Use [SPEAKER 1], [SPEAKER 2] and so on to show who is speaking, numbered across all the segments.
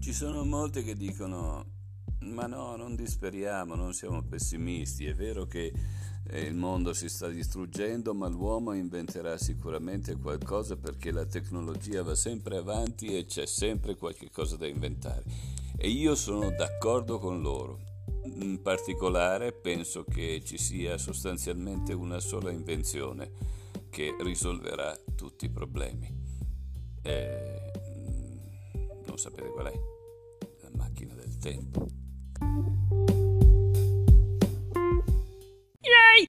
[SPEAKER 1] Ci sono molti che dicono, ma no, non disperiamo, non siamo pessimisti, è vero che eh, il mondo si sta distruggendo, ma l'uomo inventerà sicuramente qualcosa perché la tecnologia va sempre avanti e c'è sempre qualche cosa da inventare. E io sono d'accordo con loro. In particolare penso che ci sia sostanzialmente una sola invenzione che risolverà tutti i problemi. Eh, non sapete qual è? La macchina del tempo. Yay!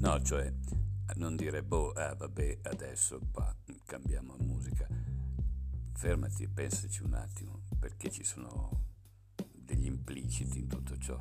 [SPEAKER 1] No, cioè, non dire, boh, ah, vabbè, adesso bah, cambiamo musica. Fermati e pensaci un attimo, perché ci sono degli impliciti in tutto ciò.